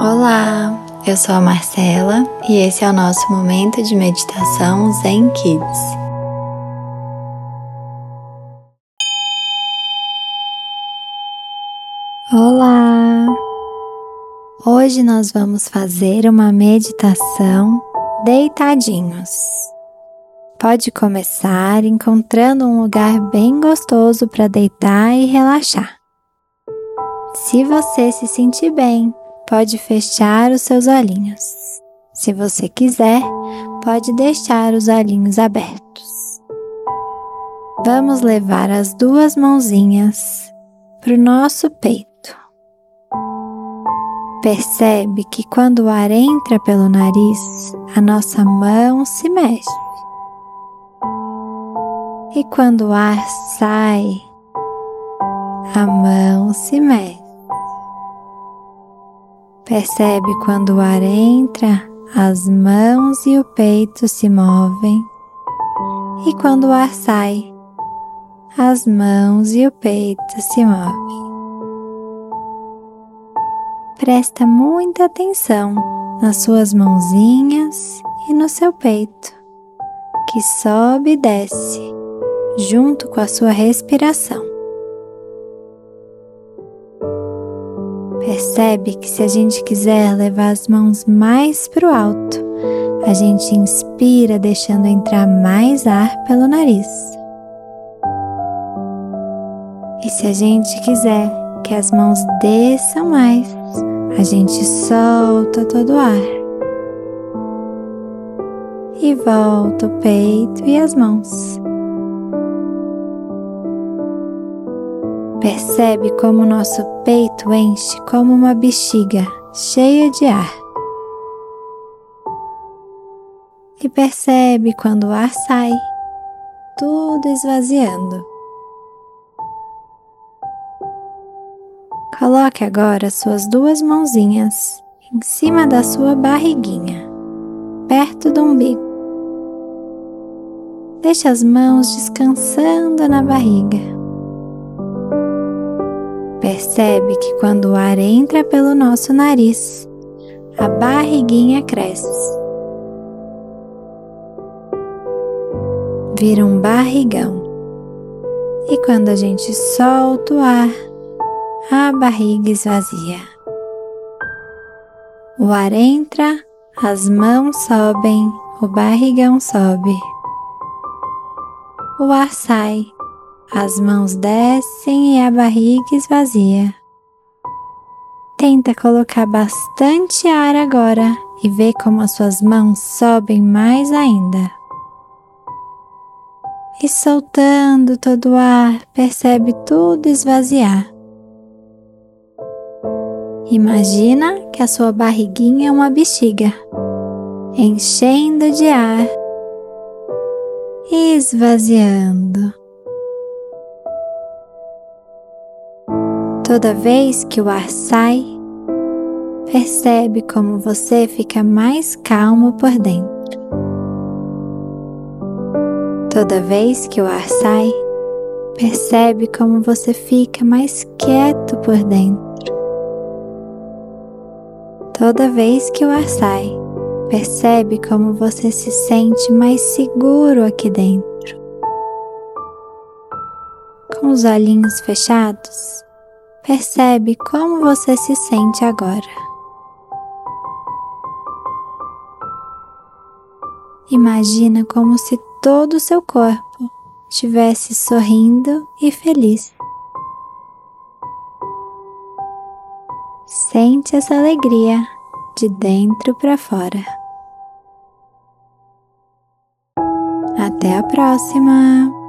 Olá, eu sou a Marcela e esse é o nosso momento de meditação Zen Kids. Olá! Hoje nós vamos fazer uma meditação deitadinhos. Pode começar encontrando um lugar bem gostoso para deitar e relaxar. Se você se sentir bem, pode fechar os seus olhinhos. Se você quiser, pode deixar os olhinhos abertos. Vamos levar as duas mãozinhas para o nosso peito. Percebe que quando o ar entra pelo nariz, a nossa mão se mexe. E quando o ar sai, a mão se mexe. Percebe quando o ar entra, as mãos e o peito se movem, e quando o ar sai, as mãos e o peito se movem. Presta muita atenção nas suas mãozinhas e no seu peito, que sobe e desce junto com a sua respiração. Percebe que se a gente quiser levar as mãos mais para o alto, a gente inspira deixando entrar mais ar pelo nariz. E se a gente quiser que as mãos desçam mais, a gente solta todo o ar. E volta o peito e as mãos. Percebe como nosso peito enche como uma bexiga cheia de ar. E percebe quando o ar sai, tudo esvaziando. Coloque agora suas duas mãozinhas em cima da sua barriguinha, perto do umbigo. Deixe as mãos descansando na barriga. Percebe que quando o ar entra pelo nosso nariz, a barriguinha cresce. Vira um barrigão. E quando a gente solta o ar, a barriga esvazia. O ar entra, as mãos sobem, o barrigão sobe. O ar sai, as mãos descem e a barriga esvazia. Tenta colocar bastante ar agora e vê como as suas mãos sobem mais ainda. E soltando todo o ar, percebe tudo esvaziar. Imagina que a sua barriguinha é uma bexiga, enchendo de ar e esvaziando. Toda vez que o ar sai, percebe como você fica mais calmo por dentro. Toda vez que o ar sai, percebe como você fica mais quieto por dentro. Toda vez que o ar sai, percebe como você se sente mais seguro aqui dentro. Com os olhinhos fechados, Percebe como você se sente agora. Imagina como se todo o seu corpo estivesse sorrindo e feliz. Sente essa alegria de dentro para fora. Até a próxima!